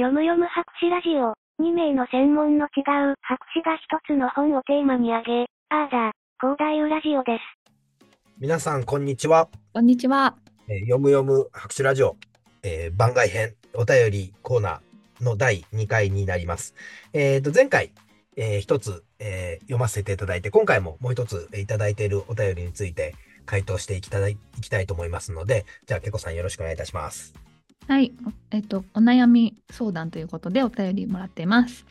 読む読む博士ラジオ。2名の専門の違う博士が一つの本をテーマに挙げ、あーだ、広大ラジオです。皆さん、こんにちは。こんにちは。えー、読む読む博士ラジオ、えー、番外編お便りコーナーの第2回になります。えっ、ー、と、前回、えー、一つ、えー、読ませていただいて、今回ももう一ついただいているお便りについて回答していきたいいきたいと思いますので、じゃあ、けこさんよろしくお願いいたします。はい、えっと、お悩み相談ということでお便りもらっています。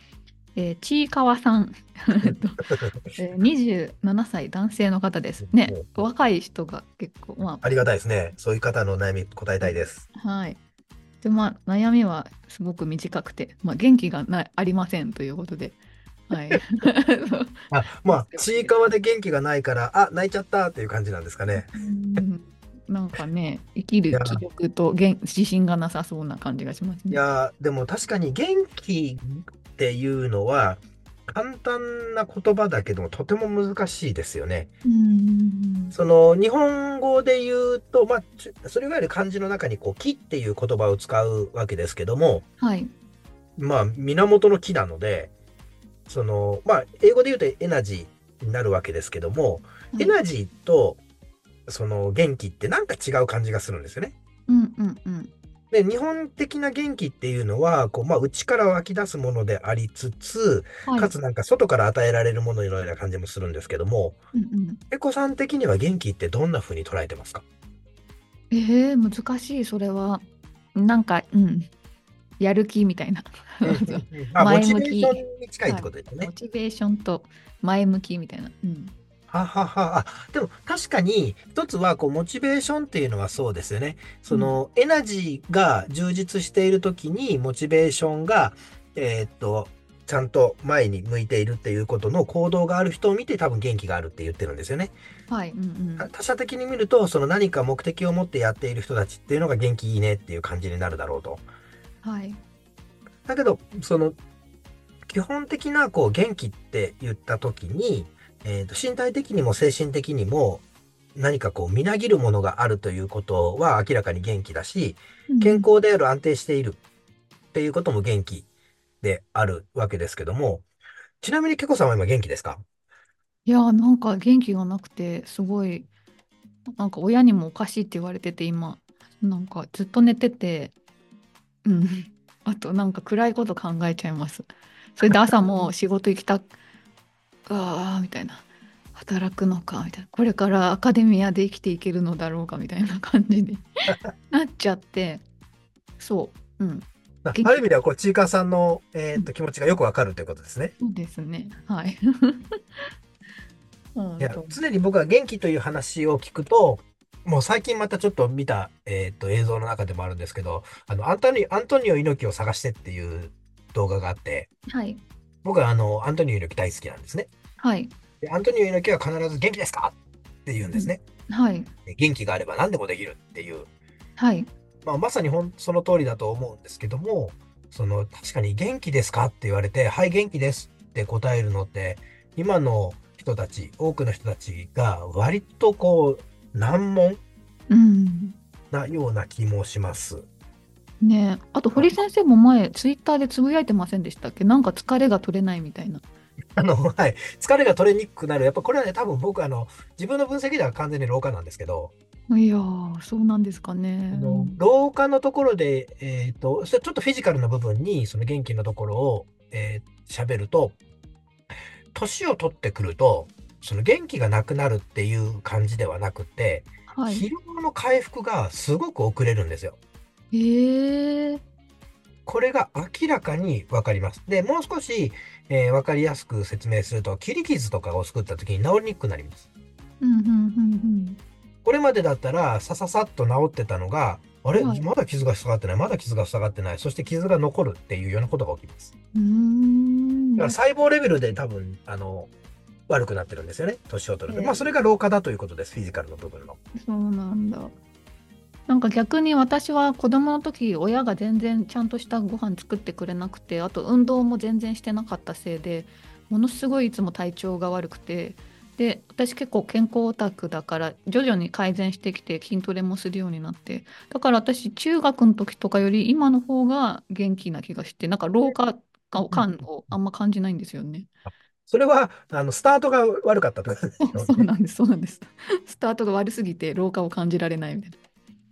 えー、ちいかわさん、えー、27歳男性の方ですね。若い人が結構、まあ、ありがたいですね。そういう方の悩み答えたいです。はい。で、まあ、悩みはすごく短くて、まあ、元気がないありませんということで。はい。あ、まあ、ちいかわで元気がないから、あ、泣いちゃったっていう感じなんですかね。なんかね、生きる気力と自信がなさそうな感じがしますね。いやでも確かに元気っていうのは、簡単な言葉だけども、とても難しいですよね。その日本語で言うと、まあ、それいわゆる漢字の中にこう木っていう言葉を使うわけですけども、はい、まあ源の木なので、そのまあ英語で言うとエナジーになるわけですけども、はい、エナジーとその元気ってなんか違う感じがするんですよね。うんうんうん。で、日本的な元気っていうのは、こう、まあ、内から湧き出すものでありつつ、はい、かつなんか外から与えられるもののような感じもするんですけども、うんうん、エコさん的には元気ってどんな風に捉えてますか？えー、難しい、それは。なんか、うん。やる気みたいな。前向き。モチベーションに近いってことですね、はい。モチベーションと前向きみたいな。うんははは。あ、でも確かに一つはこうモチベーションっていうのはそうですよね。その、エナジーが充実している時にモチベーションが、えー、っと、ちゃんと前に向いているっていうことの行動がある人を見て多分元気があるって言ってるんですよね。はい。うんうん、他者的に見ると、その何か目的を持ってやっている人たちっていうのが元気いいねっていう感じになるだろうと。はい。だけど、その、基本的なこう元気って言った時に、えーと、身体的にも精神的にも何かこうみなぎるものがあるということは明らかに元気だし、健康である安定しているっていうことも元気であるわけですけども、ちなみにけこさんは今元気ですか？いやなんか元気がなくてすごいなんか親にもおかしいって言われてて今なんかずっと寝ててうん。あとなんか暗いこと考えちゃいます。それで朝も仕事行きたああみたいな。働くのかみたいな。これからアカデミアで生きていけるのだろうかみたいな感じに なっちゃって。そう。うん。ある意味ではこうちいかさんの、えー、っと気持ちがよくわかるということですね。そうですね。はい。いや常に僕は元気という話を聞くともう最近またちょっと見た、えー、っと映像の中でもあるんですけどあのアントニアントニオ猪木を探してっていう動画があって、はい、僕はあのアントニオ猪木大好きなんですね。はい。でアントニオ猪木は必ず元気ですか？って言うんですね。はい。元気があれば何でもできるっていう。はい。まあ、まさにほんその通りだと思うんですけども、その確かに元気ですかって言われて、はい、元気ですって答えるのって、今の人たち、多くの人たちが割とこう、難問なような気もします。ねあと堀先生も前、ツイッターでつぶやいてませんでしたっけ？なんか疲れが取れないみたいな。あの、はい。疲れが取れにくくなる。やっぱこれはね、多分僕、あの、自分の分析では完全に老化なんですけど。いやそうなんですかね。老化のところで、えっ、ー、と、ちょっとフィジカルな部分に、その元気のところを、えー、喋ると、年を取ってくると、その元気がなくなるっていう感じではなくて、はい、疲労の回復がすごく遅れるんですよ。へえー。これが明らかに分かります。で、もう少し、えー、分かりやすく説明すると、切り傷とかを作った時に治りにくくなります。これまでだったら、さささっと治ってたのが、あれ、はい、まだ傷が塞がってない、まだ傷が塞がってない、そして傷が残るっていうようなことが起きます。うんだから細胞レベルで多分、あの、悪くなってるんですよね、年を取ると。えー、まあ、それが老化だということです、フィジカルの部分の。そうなんだ。なんか逆に私は子供の時親が全然ちゃんとしたご飯作ってくれなくてあと運動も全然してなかったせいでものすごいいつも体調が悪くてで私結構健康オタクだから徐々に改善してきて筋トレもするようになってだから私中学の時とかより今の方が元気な気がしてなんか老化感をあんま感じないんですよね。それは、あの、スタートが悪かったと、ね、そうなんです、そうなんです。スタートが悪すぎて老化を感じられないみたいな。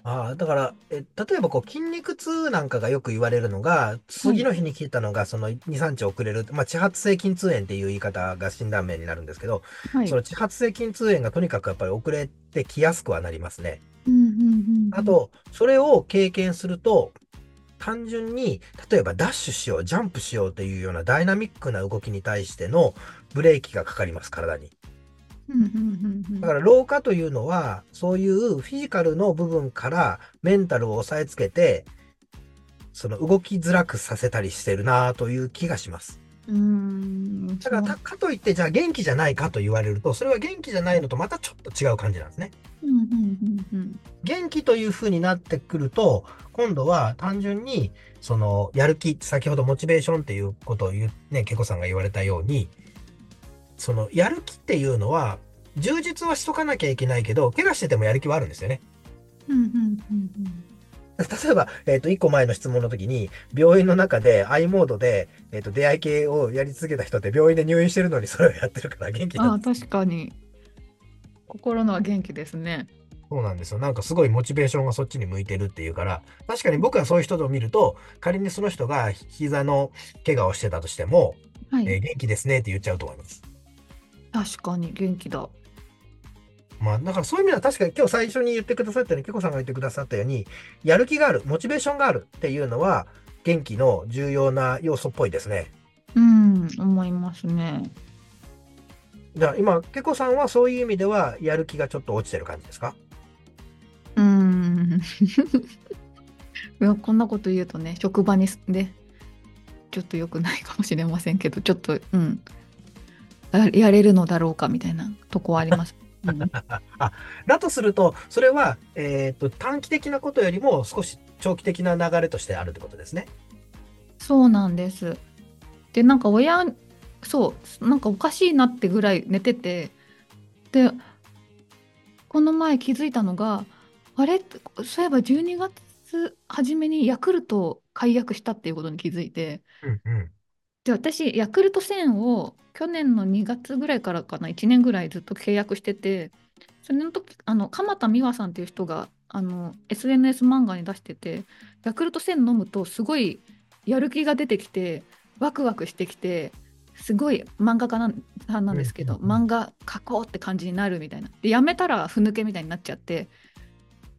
ああ、だから、え、例えばこう筋肉痛なんかがよく言われるのが、次の日に聞いたのが、その2、3日遅れる、まあ、地発性筋痛炎っていう言い方が診断名になるんですけど、はい、その地発性筋痛炎がとにかくやっぱり遅れてきやすくはなりますね。うんうんうん、あと、それを経験すると、単純に、例えばダッシュしよう、ジャンプしようというようなダイナミックな動きに対してのブレーキがかかります、体に。だから老化というのは、そういうフィジカルの部分からメンタルを押さえつけて、その動きづらくさせたりしてるなという気がします。うんだからかといってじゃあ元気じゃないかと言われるとそれは元気じゃないのとまたちょっと違う感じなんですね。元気というふうになってくると今度は単純にそのやる気先ほどモチベーションっていうことを言うねけこさんが言われたようにそのやる気っていうのは充実はしとかなきゃいけないけど怪我しててもやる気はあるんですよね。例えば、えっ、ー、と、一個前の質問の時に、病院の中で i モードで、えっ、ー、と、出会い系をやり続けた人って病院で入院してるのにそれをやってるから元気ああ、確かに。心のは元気ですね。そうなんですよ。なんかすごいモチベーションがそっちに向いてるっていうから、確かに僕はそういう人を見ると、仮にその人が膝の怪我をしてたとしても、はい、えー、元気ですねって言っちゃうと思います。確かに元気だ。まあ、だからそういう意味では確かに今日最初に言ってくださったように、けこさんが言ってくださったように、やる気がある、モチベーションがあるっていうのは、元気の重要な要素っぽいですね。うん、思いますね。じゃあ今、けこさんはそういう意味では、やる気がちょっと落ちてる感じですか？うん。いやこんなこと言うとね、職場にね、ちょっと良くないかもしれませんけど、ちょっと、うん、やれるのだろうかみたいなとこはあります。あだとすると、それは、えーと、短期的なことよりも少し長期的な流れとしてあるってことですね。そうなんです。で、なんか親、そう、なんかおかしいなってぐらい寝てて、で、この前気づいたのが、あれ？そういえば12月初めにヤクルトを解約したっていうことに気づいて、うんうん、で、私、ヤクルト1000を去年の2月ぐらいからかな、1年ぐらいずっと契約してて、それの時、あの、鎌田美和さんっていう人が、あの、SNS 漫画に出してて、ヤクルト1000飲むとすごいやる気が出てきて、ワクワクしてきて、すごい漫画家なんさんなんですけど、漫画描こうって感じになるみたいな。で、やめたらふぬけみたいになっちゃって、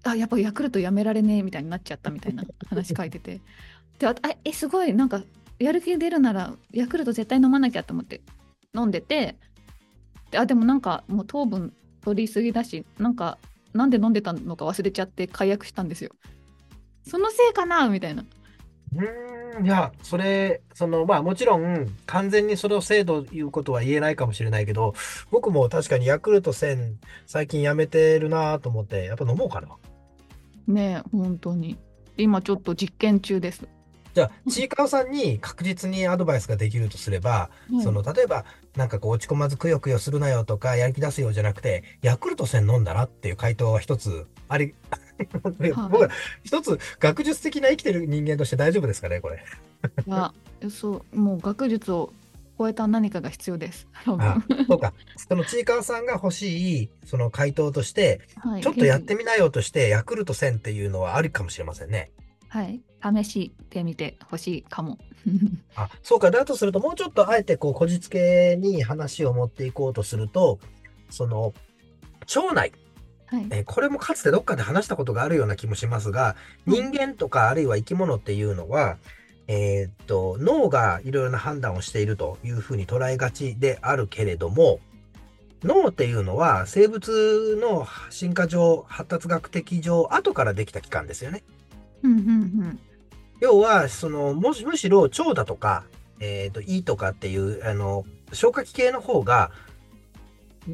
あ、やっぱヤクルトやめられねえみたいになっちゃったみたいな話書いてて。で、あえ、すごいなんか、やる気出るならヤクルト絶対飲まなきゃと思って飲んでてであでもなんかもう糖分取りすぎだしなんかなんで飲んでたのか忘れちゃって解約したんですよ。そのせいかなみたいな。うんいやそれそのまあもちろん完全にそれを制度いうことは言えないかもしれないけど僕も確かにヤクルト1000最近やめてるなと思ってやっぱ飲もうかな。ねえ本当に。今ちょっと実験中ですじゃあ、ちいかわさんに確実にアドバイスができるとすれば、はい、その、例えば、なんかこう落ち込まずくよくよするなよとか、やる気出すよじゃなくて、ヤクルト1000飲んだらっていう回答は一つ、あり、僕は一つ学術的な生きてる人間として大丈夫ですかね、これ。いや、そう、もう学術を超えた何かが必要です。あそうか。そのちいかわさんが欲しい、その回答として、はい、ちょっとやってみなよとして、ヤクルト1000っていうのはありかもしれませんね。はい、試してみてほしいかも。あそうか、だとすると、もうちょっとあえてこうこじつけに話を持っていこうとすると、その腸内、はい、えこれもかつてどっかで話したことがあるような気もしますが、人間とかあるいは生き物っていうのは、えー、っと脳がいろいろな判断をしているというふうに捉えがちであるけれども、脳っていうのは生物の進化上、発達学的上、後からできた器官ですよね。うんうんうん要は、その、もし、むしろ腸だとか、えっ、ー、と、胃とかっていう、あの、消化器系の方が、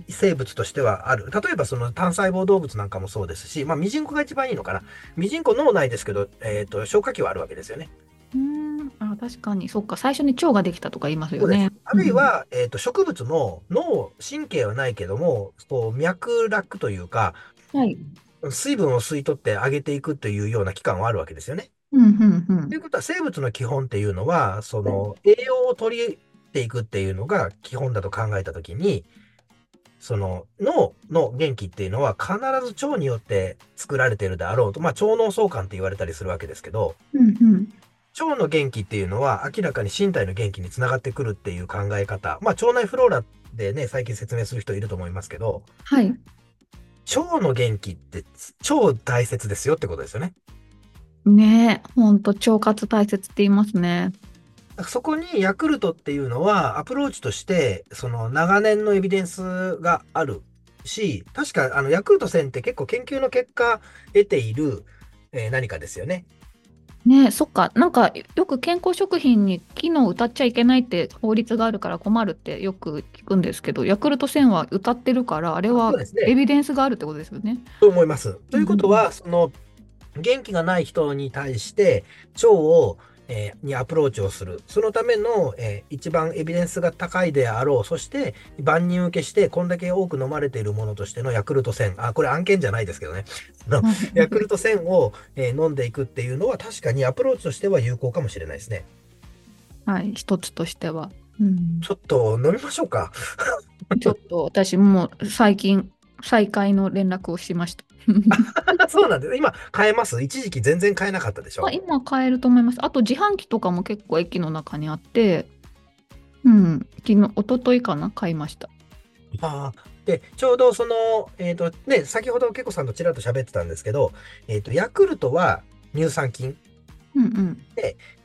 生物としてはある。例えばその単細胞動物なんかもそうですし、まあ、ミジンコが一番いいのかな。ミジンコ脳内ですけど、えっ、ー、と、消化器はあるわけですよね。うん、あ、確かに。そっか。最初に腸ができたとか言いますよね。あるいは、えっと、植物の脳、神経はないけども、こう、脈絡というか、はい。水分を吸い取ってあげていくというような器官はあるわけですよね。うんうんうんということは、生物の基本っていうのは、その、栄養を取りていくっていうのが基本だと考えたときに、その脳の元気っていうのは必ず腸によって作られているであろうと、まあ腸脳相関って言われたりするわけですけど、うんうん腸の元気っていうのは明らかに身体の元気につながってくるっていう考え方。まあ腸内フローラでね、最近説明する人いると思いますけど、はい。腸の元気って超大切ですよってことですよね。ねえ、ほんと腸活大切って言いますね。そこにヤクルトっていうのはアプローチとして、その長年のエビデンスがあるし、確かあのヤクルト1000って結構研究の結果得ている、えー何かですよね。ねえ、そっか。なんかよく健康食品に機能歌っちゃいけないって法律があるから困るってよく聞くんですけど、ヤクルト1000は歌ってるから、あれはエビデンスがあるってことですよね？と思います。ということは、その元気がない人に対して腸を、えーにアプローチをする。そのための、えー一番エビデンスが高いであろう。そして万人受けしてこんだけ多く飲まれているものとしてのヤクルト1000。あ、これ案件じゃないですけどね。ヤクルト1000を、えー飲んでいくっていうのは確かにアプローチとしては有効かもしれないですね。はい、一つとしては。うん、ちょっと飲みましょうか。ちょっと私もう最近再開の連絡をしました。そうなんです。今買えます？一時期全然買えなかったでしょ？あ。今買えると思います。あと自販機とかも結構駅の中にあって、うん、昨日、一昨日かな、買いました。ああで、ちょうどその、えっ、と、ね、先ほどけこさんとちらっと喋ってたんですけど、えっ、と、ヤクルトは乳酸菌、うんうん。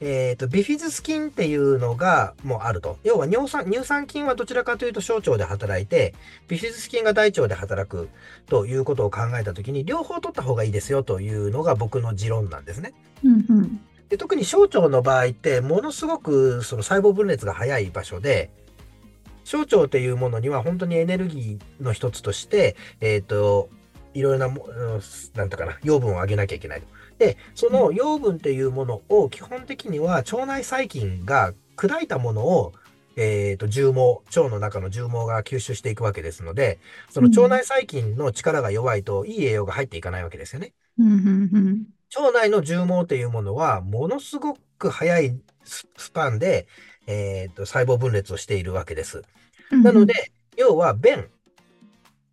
えっ、と、ビフィズス菌っていうのがもうあると。要は尿酸、乳酸菌はどちらかというと小腸で働いて、ビフィズス菌が大腸で働くということを考えたときに、両方取った方がいいですよというのが僕の持論なんですね。うんうん。で特に小腸の場合って、ものすごくその細胞分裂が早い場所で、小腸っていうものには本当にエネルギーの一つとして、えっ、と、いろいろななんとかな、養分を上げなきゃいけないと。で、その養分っていうものを基本的には腸内細菌が砕いたものを、えっ、と、重毛、腸の中の重毛が吸収していくわけですので、その腸内細菌の力が弱いと、いい栄養が入っていかないわけですよね。腸内の重毛っていうものは、ものすごく早いススパンで、えーと細胞分裂をしているわけです。なので、要は便、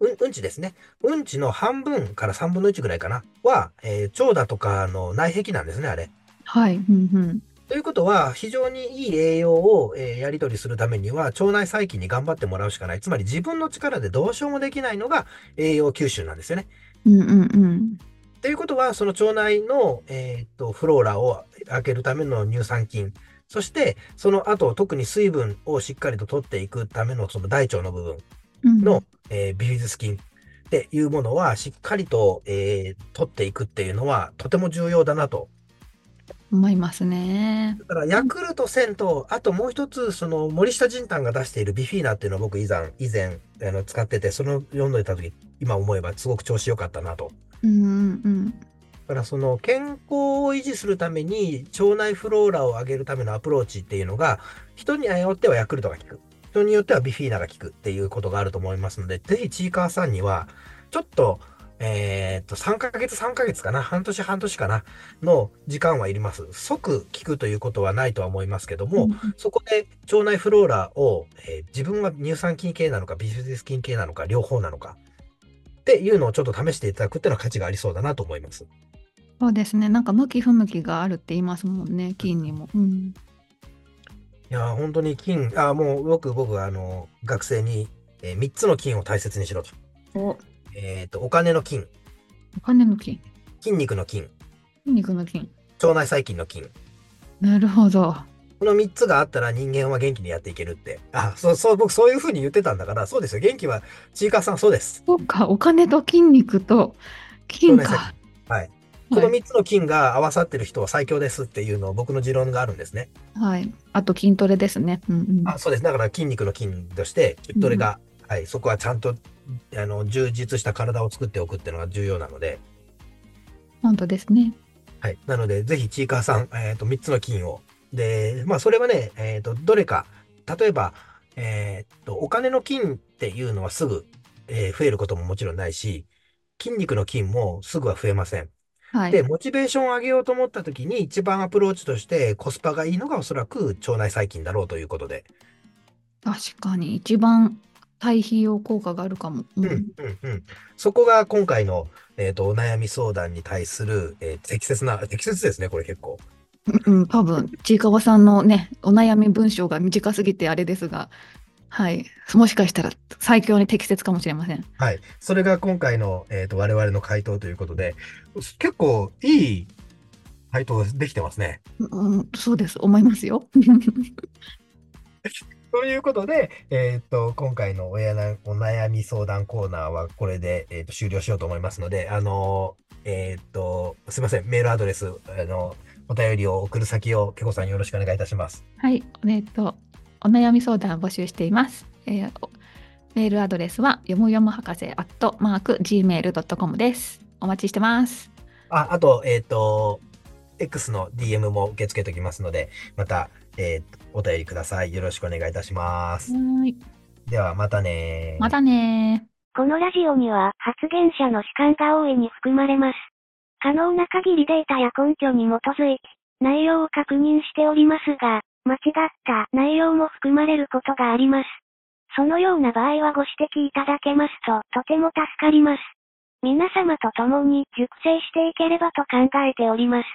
うん、うんちですね。うんちの半分から3分の1ぐらいかな、は、えー腸だとかの内壁なんですね、あれ。はい。うんうん。ということは、非常にいい栄養を、えーやり取りするためには、腸内細菌に頑張ってもらうしかない。つまり自分の力でどうしようもできないのが栄養吸収なんですよね。うんうんうん。ということは、その腸内の、えーっとフローラを開けるための乳酸菌、そしてその後、特に水分をしっかりと取っていくためのその大腸の部分うんの、えービフィズス菌っていうものは、しっかりと、えー取っていくっていうのは、とても重要だなと。思いますね。だから、ヤクルト1000と、あともう一つ、その森下仁丹が出しているビフィーナっていうのを僕以前、以前、あの使ってて、その読んでた時、今思えばすごく調子良かったなと。うんうんうん。だからその健康を維持するために腸内フローラを上げるためのアプローチっていうのが人によってはヤクルトが効く人によってはビフィーナが効くっていうことがあると思いますのでぜひちいかわさんにはちょっとえーっと3ヶ月3ヶ月かな？半年半年かな？の時間はいります即効くということはないとは思いますけども、そこで腸内フローラを、えー自分は乳酸菌系なのかビフィズス菌系なのか両方なのかっていうのをちょっと試していただくっていうのは価値がありそうだなと思います。そうですね。なんか向き不向きがあるって言いますもんね、菌にも。うん。いやー、本当に金、あーもうよく僕はあの学生に、え3つの金を大切にしろと。お、えっ、と、お金の金、お金の菌、筋肉の金、筋肉の菌。腸内細菌の金。なるほど。この3つがあったら人間は元気にやっていけるって。あ、そう、そう、僕そういうふうに言ってたんだから、そうですよ。元気は、ちいかわさんそうです。そうか、お金と筋肉と菌腸内細か。はい。このはい3つの金が合わさってる人は最強ですっていうのを僕の持論があるんですね。はい。あと筋トレですね。うんうん。あ、そうです。だから筋肉の筋として、筋トレが、はい、そこはちゃんと、あの、充実した体を作っておくっていうのが重要なので、本当ですね。はい。なので、ぜひ、ちいかわさん、えっ、と、3つの金を。で、まあ、それはね、えっ、と、どれか、例えば、えーっと、お金の金っていうのはすぐ、えー増えることももちろんないし、筋肉の筋もすぐは増えません。で、はい。モチベーションを上げようと思った時に一番アプローチとしてコスパがいいのがおそらく腸内細菌だろうということで。確かに一番対比用効果があるかも。ううん、うん、うん。そこが今回の、えと、お悩み相談に対する、えー適切な、適切ですね、これ結構。うん、多分、ちいかわさんのね、お悩み文章が短すぎてあれですが、はい。もしかしたら最強に適切かもしれません。はい。それが今回の、えーっと、我々の回答ということで、結構いい回答できてますね。うん、そうです。思いますよ。ということで、えーっと、今回のおやなお悩み相談コーナーはこれで、えーっと終了しようと思いますので、あのーえーっと、すいません、メールアドレス、あの、お便りを送る先を、けこさんよろしくお願いいたします。はい。えっと、お悩み相談を募集しています。えーおメールアドレスは、よむよむ博士、アットマーク、gmail.com です。お待ちしてます。あ、あと、えーっと、X の DM も受け付けておきますので、また、えーお便りください。よろしくお願いいたします。はーい。では、またねまたねー。このラジオには発言者の主観が大いに含まれます。可能な限りデータや根拠に基づいて内容を確認しておりますが、間違った内容も含まれることがあります。そのような場合はご指摘いただけますととても助かります。皆様と共に熟成していければと考えております。